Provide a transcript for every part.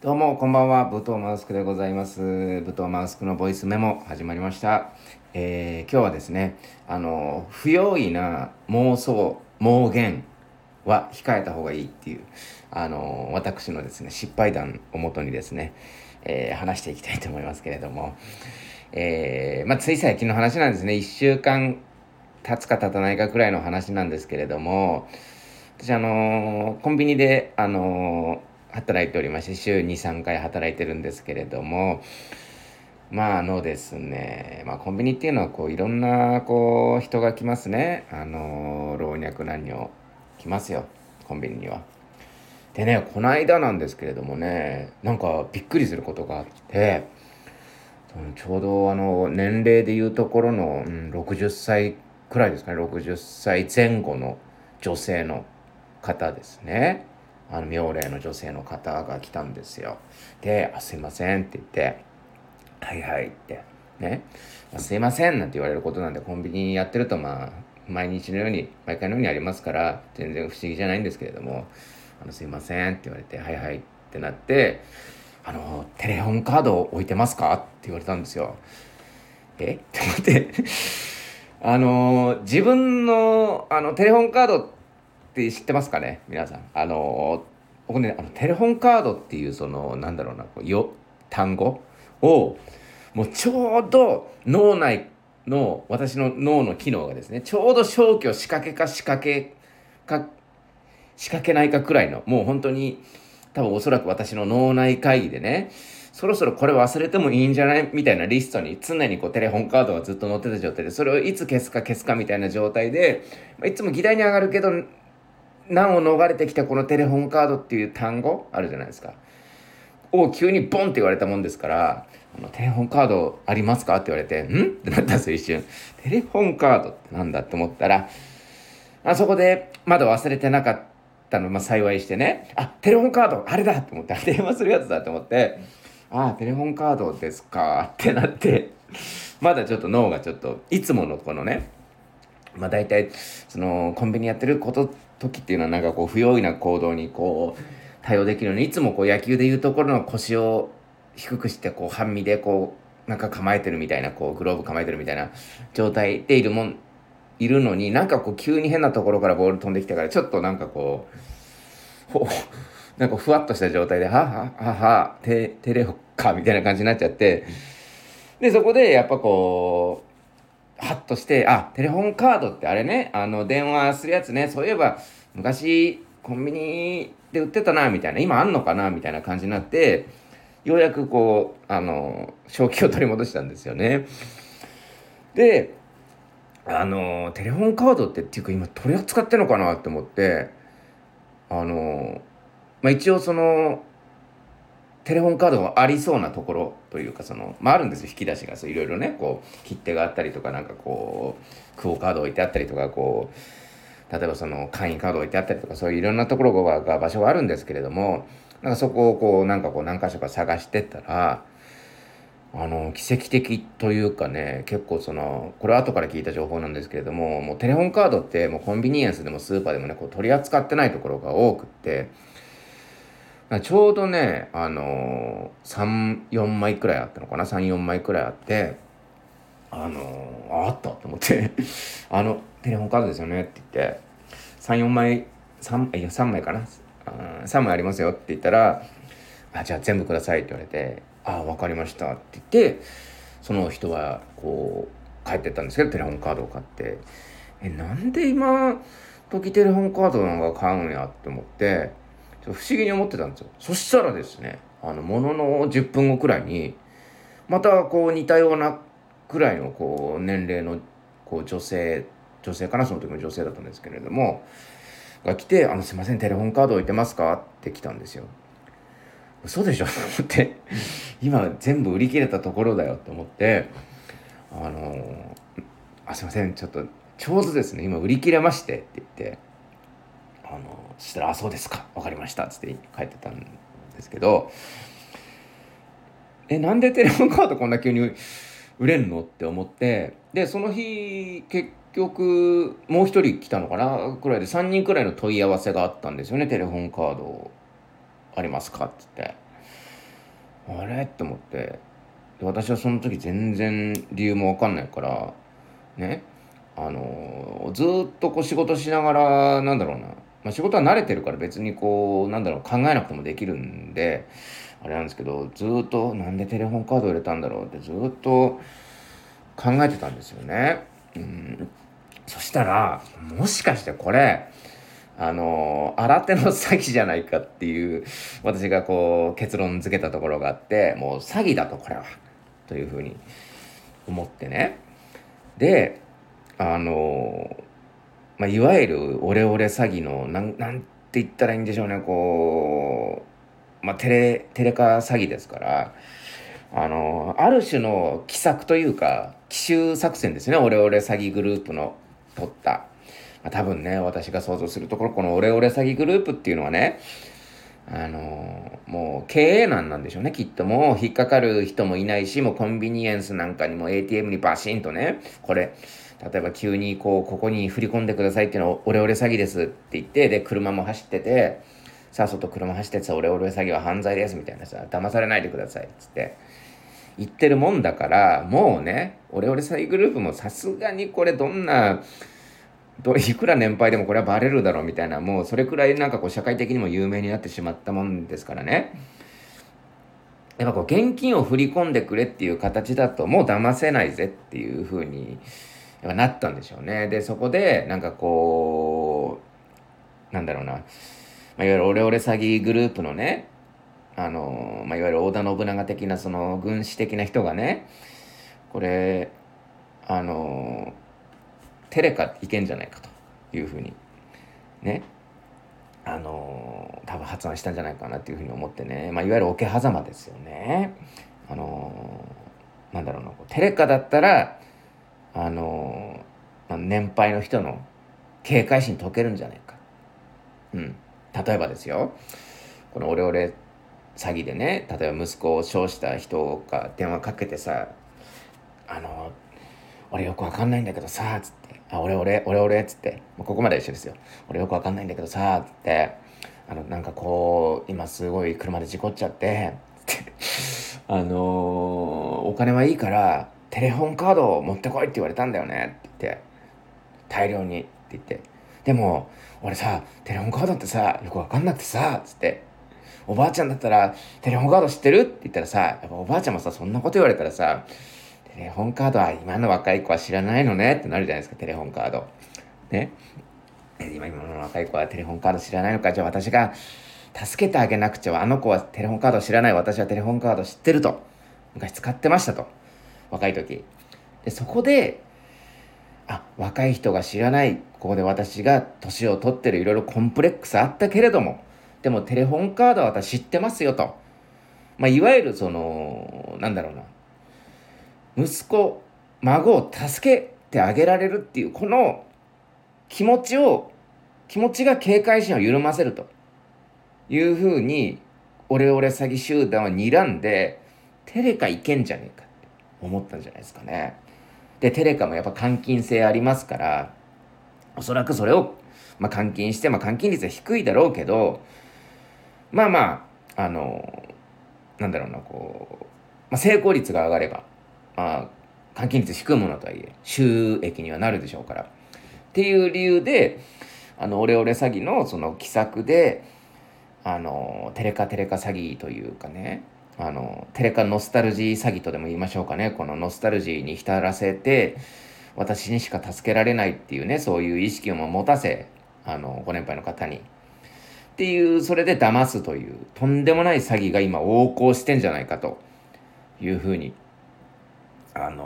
どうもこんばんは武藤マウスクでございます。武藤マウスクのボイスメモ始まりました、えー今日はですねあの不用意な妄想妄言は控えた方がいいっていうあの私のですね失敗談をもとにですね、えー話していきたいと思いますけれども、えーまあ、つい最近の話なんですね。1週間経つか経たないかくらいの話なんですけれども。私あのコンビニであの働いておりまして週23回働いてるんですけれどもまああのですね、まあ、コンビニっていうのはこういろんなこう人が来ますねあの老若男女来ますよコンビニには。でねこの間なんですけれどもねなんかびっくりすることがあってちょうどあの年齢でいうところの、うん、60歳くらいですかね60歳前後の女性の方ですねあの妙齢の女性の方が来たんですよで「あすいません」って言って「はいはい」ってね「あすいません」なんて言われることなんでコンビニやってるとまあ毎日のように毎回のようにありますから全然不思議じゃないんですけれども「あのすいません」って言われて「はいはい」ってなって「あのテレホンカード置いてますか?」って言われたんですよ。え？って思ってあの自分のあのテレホンカードってって知ってますかね？皆さん。あの僕ねあのテレホンカードっていうそのなんだろうなこうよ単語？をもうちょうど脳内の私の脳の機能がですねちょうど消去仕掛けか仕掛けか仕掛けないかくらいのもう本当に多分おそらく私の脳内会議でねそろそろこれ忘れてもいいんじゃない？みたいなリストに常にこうテレホンカードがずっと載ってた状態でそれをいつ消すか消すかみたいな状態で、まいつも議題に上がるけど難を逃れてきたこのテレホンカードっていう単語あるじゃないですか。を急にボンって言われたもんですから「あのテレホンカードありますか?」って言われて「ん?」ってなったんですよ一瞬。テレホンカードってなんだって思ったらあそこでまだ忘れてなかったの、まあ、幸いしてねあテレホンカードあれだと思って電話するやつだと思ってあテレホンカードですかってなってまだちょっと脳がちょっといつものこのねまあ大体そのコンビニやってること時っていうのはなんかこう不用意な行動にこう対応できるようにいつもこう野球でいうところの腰を低くしてこう半身でこうなんか構えてるみたいなこうグローブ構えてるみたいな状態でいるもんいるのになんかこう急に変なところからボール飛んできたからちょっとなんかこうほなんかふわっとした状態で「ははははテテレホか」みたいな感じになっちゃってでそこでやっぱこうハッとしてあテレホンカードってあれねあの電話するやつねそういえば昔コンビニで売ってたなみたいな今あんのかなみたいな感じになってようやくこうあの正気を取り戻したんですよね。であのテレホンカードってっていうか今取り扱ってんのかなって思ってあのまあ一応そのテレホンカードがありそうなところというかその、まあ、あるんですよ。引き出しがそういろいろねこう切手があったりとかなんかこうクオカード置いてあったりとかこう例えばその会員カード置いてあったりとかそういういろんなところがが場所があるんですけれどもなんかそこをこうなんかこう何箇所か探してったらあの奇跡的というかね結構そのこれ後から聞いた情報なんですけれどももうテレホンカードってもうコンビニエンスでもスーパーでもねこう取り扱ってないところが多くってちょうどねあの34枚くらいあったのかな。34枚くらいあってあのああったと思って「あのテレホンカードですよね」って言って。34枚 3, いや3枚かな。あ3枚ありますよって言ったら「あじゃあ全部ください」って言われて「あ分かりました」って言ってその人はこう帰ってったんですけどテレホンカードを買って。えなんで今時テレホンカードなんか買うんやって思って。不思議に思ってたんですよそしたらですねあのものの10分後くらいにまたこう似たようなくらいのこう年齢のこう女性女性かなその時の女性だったんですけれどもが来て「あのすいませんテレホンカード置いてますか?」って来たんですよ。嘘でしょ？と思って今全部売り切れたところだよと思ってあのあすいませんちょっとちょうどですね今売り切れましてって言ってあのしたら「あそうですか。分かりました」っつって帰ってたんですけど。えなんでテレホンカードこんな急に売れんのって思って。でその日結局もう一人来たのかなくらいで3人くらいの問い合わせがあったんですよねテレホンカードありますかっつって。あれ？って思って。私はその時全然理由も分かんないからね。あのずっとこう仕事しながらなんだろうな、まあ、仕事は慣れてるから別にこうなんだろう考えなくてもできるんであれなんですけどずっとなんでテレホンカード入れたんだろうってずっと考えてたんですよね。うんそしたらもしかしてこれあの新手の詐欺じゃないかっていう私がこう結論付けたところがあってもう詐欺だとこれはというふうに思ってねであのまあ、いわゆるオレオレ詐欺のなんなんて言ったらいいんでしょうねこう、まあ、テレテレカ詐欺ですからあのある種の奇策というか奇襲作戦ですねオレオレ詐欺グループの取った。まあ、多分ね、私が想像するところ、このオレオレ詐欺グループっていうのはね、あの、もう経営難なんでしょうね、きっと。もう引っかかる人もいないし、もうコンビニエンスなんかにも ATM にバシンとね、これ、例えば急にこう、ここに振り込んでくださいっていうのをオレオレ詐欺ですって言って、で、車も走ってて、さあ外車走ってさ、オレオレ詐欺は犯罪ですみたいなさ、騙されないでくださいっつって。言ってるもんだから、もうね、オレオレ詐欺グループもさすがにこれどんな、ど いくら年配でもこれはバレるだろうみたいな、もうそれくらいなんかこう社会的にも有名になってしまったもんですからね。やっぱこう現金を振り込んでくれっていう形だともう騙せないぜっていう風にやっぱなったんでしょうね。で、そこでなんかこう、なんだろうな、まあ、いわゆるオレオレ詐欺グループのね、あの、まあ、いわゆる織田信長的なその軍師的な人がね、これ、あの、テレカいけんじゃないかというふうに、ね、あの多分発案したんじゃないかなっていうふうに思ってね、まあ、いわゆる桶狭間ですよね。あのなんだろうな、テレカだったら、あのまあ、年配の人の警戒心解けるんじゃないか。うん。例えばですよ、このオレオレ詐欺でね例えば息子を称した人が電話かけてさ「あの俺よくわかんないんだけどさ」つって「あ俺俺俺俺」つってここまで一緒ですよ「俺よくわかんないんだけどさ」つってあのなんかこう今すごい車で事故っちゃってってあのー、お金はいいからテレホンカードを持ってこいって言われたんだよねって言って大量にって言ってでも俺さテレホンカードってさよくわかんなくてさつっておばあちゃんだったら、テレホンカード知ってる？って言ったらさ、やっぱおばあちゃんもさ、そんなこと言われたらさ、テレホンカードは今の若い子は知らないのねってなるじゃないですか、テレホンカード。ね。今、今の若い子はテレホンカード知らないのか、じゃあ私が助けてあげなくちゃ、あの子はテレホンカード知らない、私はテレホンカード知ってると。昔使ってましたと。若い時。で、そこで、あ、若い人が知らない、ここで私が年を取ってるいろいろコンプレックスあったけれども、でもテレホンカードは私知ってますよと。まあ、いわゆるその、なんだろうな。息子、孫を助けてあげられるっていう、この気持ちを、気持ちが警戒心を緩ませるというふうに、オレオレ詐欺集団は睨んで、テレカいけんじゃねえかって思ったんじゃないですかね。で、テレカもやっぱ換金性ありますから、おそらくそれを、まあ、換金して、まあ、換金率は低いだろうけど、まあまあ、あの、なんだろうな、こう、まあ、成功率が上がれば、あ、換金率低いものとはいえ、収益にはなるでしょうから。っていう理由で、あの、オレオレ詐欺のその奇策で、あの、テレカテレカ詐欺というかね、あの、テレカノスタルジー詐欺とでも言いましょうかね、このノスタルジーに浸らせて、私にしか助けられないっていうね、そういう意識を持たせ、あの、ご年配の方に。っていう、それで騙すという、とんでもない詐欺が今横行してんじゃないかというふうに、あの、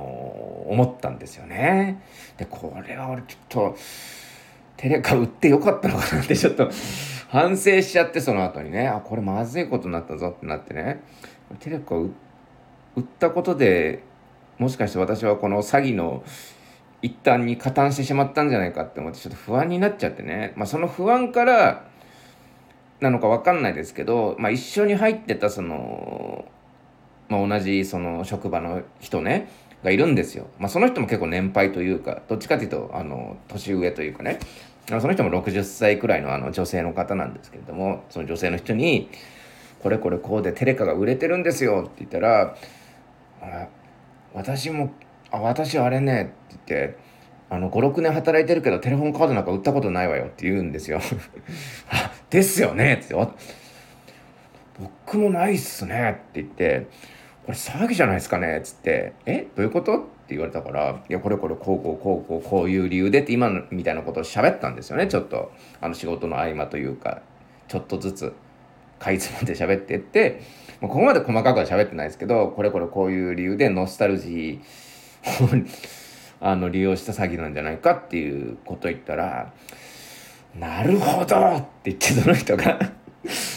思ったんですよね。で、これは俺ちょっと、テレカ売ってよかったのかなってちょっと反省しちゃって、その後にね、あ、これまずいことになったぞってなってね、テレカ売ったことでもしかして私はこの詐欺の一端に加担してしまったんじゃないかって思ってちょっと不安になっちゃってね、まあ、その不安からなのか分かんないですけど、まあ、一緒に入ってたその、まあ、同じその職場の人ね。がいるんですよ。まあ、その人も結構年配というかどっちかというとあの年上というかねその人も60歳くらいのあの女性の方なんですけれどもその女性の人にこれこれこうでテレカが売れてるんですよって言ったら私もあ私あれねって言ってあの56年働いてるけどテレホンカードなんか売ったことないわよって言うんですよ あですよねって僕もないっすねって言ってこれ騒ぎじゃないですかね？っつって「えどういうこと?」って言われたから「いやこれこれこうこうこうこうこういう理由で」って今みたいなことを喋ったんですよねちょっとあの仕事の合間というかちょっとずつかいつまんで喋ってってここまで細かくは喋ってないですけどこれこれこういう理由でノスタルジーを あの利用した詐欺なんじゃないかっていうこと言ったら「なるほど!」って言ってその人が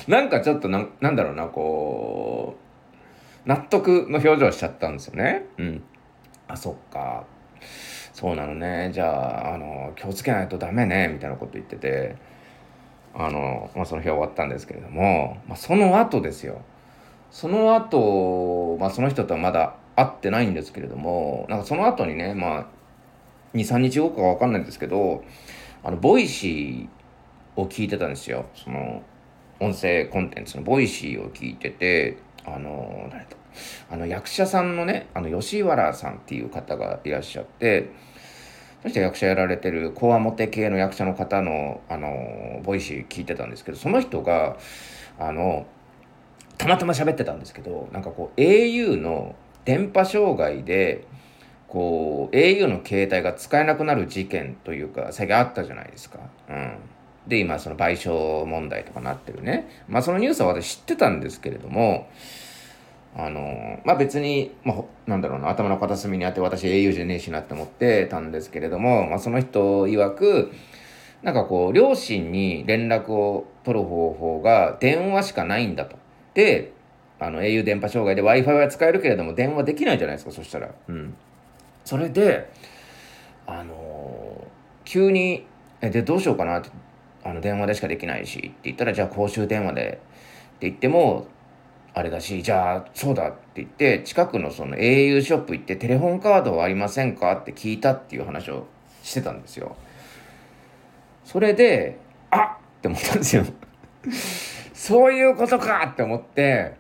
なんかちょっとななんだろうなこう納得の表情しちゃったんですよね。うん、あそっか。そうなのね。じゃああの気をつけないとダメね。みたいなこと言ってて。あの、まあ、その日は終わったんですけれども、まあ、その後ですよ。その後、まあその人とはまだ会ってないんですけれども。なんかその後にねまあ23日後かわかんないんですけどあの Voicy を聞いてたんですよ。その音声コンテンツの Voicy を聞いてて。あの誰とあの役者さんのねあの吉原さんっていう方がいらっしゃってそして役者やられてるこわもて系の役者の方のあの Voicy 聞いてたんですけどその人があのたまたま喋ってたんですけどなんかこう au の電波障害でこう au の携帯が使えなくなる事件というか最近あったじゃないですか。うん、で今その賠償問題とかなってるね。まあそのニュースは私知ってたんですけれどもあのまあ別に、まあ、なんだろうな頭の片隅にあって私 au じゃねえしなって思ってたんですけれども、まあ、その人曰くなんかこう両親に連絡を取る方法が電話しかないんだと。であの au 電波障害で w i f i は使えるけれども電話できないじゃないですかそしたら。うん、それであの急に「えでどうしようかな」ってあの電話でしかできないしって言ったらじゃあ公衆電話でって言ってもあれだしじゃあそうだって言って近くのその au ショップ行ってテレホンカードはありませんかって聞いたっていう話をしてたんですよ。それであっって思ったんですよ。そういうことかって思って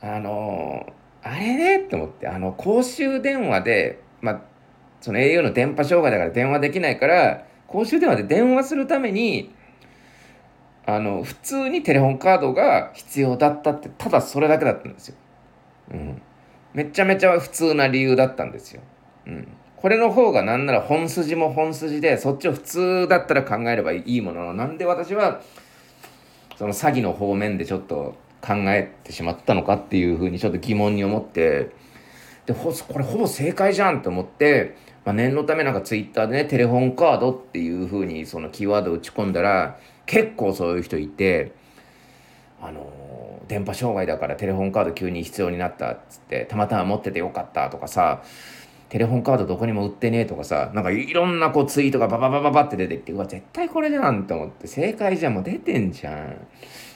あのあれねって思ってあの公衆電話でまあその au の電波障害だから電話できないから公衆電話で電話するためにあの普通にテレホンカードが必要だったってただそれだけだったんですよ。うん、めちゃめちゃ普通な理由だったんですよ。うん、これの方がなんなら本筋も本筋でそっちを普通だったら考えればいいもののなんで私はその詐欺の方面でちょっと考えてしまったのかっていうふうにちょっと疑問に思ってでこれほぼ正解じゃんって思って、まあ、念のためなんかツイッターでねテレホンカードっていうふうにそのキーワード打ち込んだら結構そういう人いてあの電波障害だからテレホンカード急に必要になったっつってたまたま持っててよかったとかさテレホンカードどこにも売ってねえとかさなんかいろんなこうツイートがバババババって出てきてうわ絶対これじゃんって思って正解じゃんもう出てんじゃん。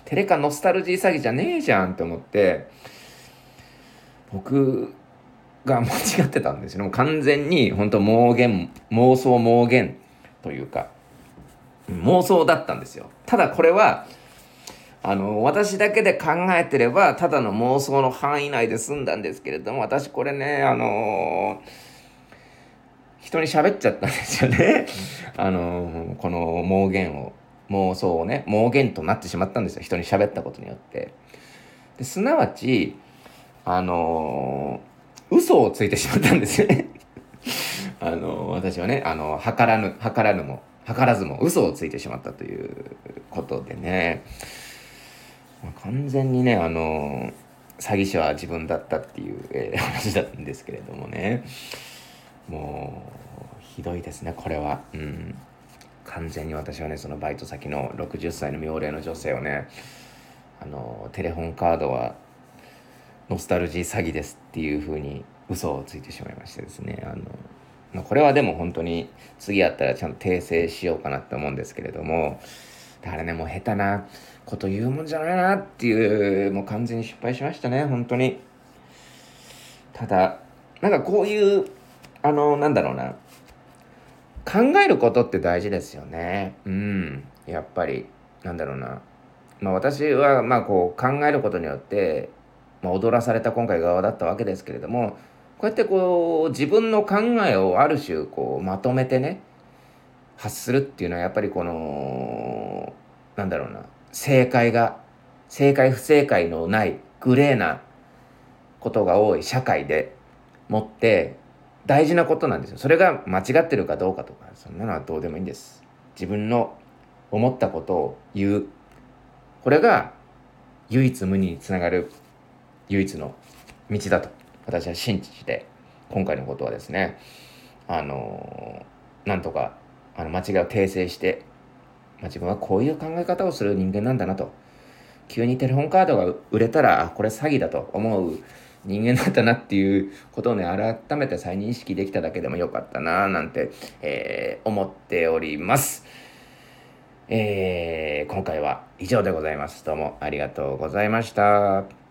テレカノスタルジー詐欺じゃねえじゃんって思って僕が間違ってたんですよもう完全に本当妄言妄想妄言というか妄想だったんですよ。ただこれは、あの、私だけで考えてれば、ただの妄想の範囲内で済んだんですけれども、私これね、あの人に喋っちゃったんですよね。あのこの妄言を、妄想をね、妄言となってしまったんですよ。人に喋ったことによって。ですなわち、あの嘘をついてしまったんですよね。あの私はね、あの、図らぬ、図らぬも、図らずも嘘をついてしまったということでね、完全にねあの詐欺師は自分だったっていう、えー、話だったんですけれどもね。もうひどいですねこれは。うん。完全に私はねそのバイト先の60歳の妙齢の女性をねあのテレホンカードはノスタルジー詐欺ですっていうふうに嘘をついてしまいましてですね。あのま、これはでも本当に次やったらちゃんと訂正しようかなって思うんですけれどもだからねもう下手なこと言うもんじゃないなっていうもう完全に失敗しましたね本当に。ただなんかこういうあのなんだろうな。考えることって大事ですよね。うん。やっぱりなんだろうな。まあ、私はまあこう考えることによって、まあ、踊らされた今回側だったわけですけれどもこうやってこう自分の考えをある種こうまとめてね発するっていうのはやっぱりこのなんだろうな正解が正解不正解のないグレーなことが多い社会でもって大事なことなんですよ。それが間違ってるかどうかとかそんなのはどうでもいいんです。自分の思ったことを言うこれが唯一無二につながる唯一の道だと私は信じて今回のことはですねあのなんとかあの間違いを訂正して、まあ、自分はこういう考え方をする人間なんだなと急にテレホンカードが売れたらこれ詐欺だと思う人間だったなっていうことをね改めて再認識できただけでもよかったななんて、えー、思っております。えー、今回は以上でございます。どうもありがとうございました。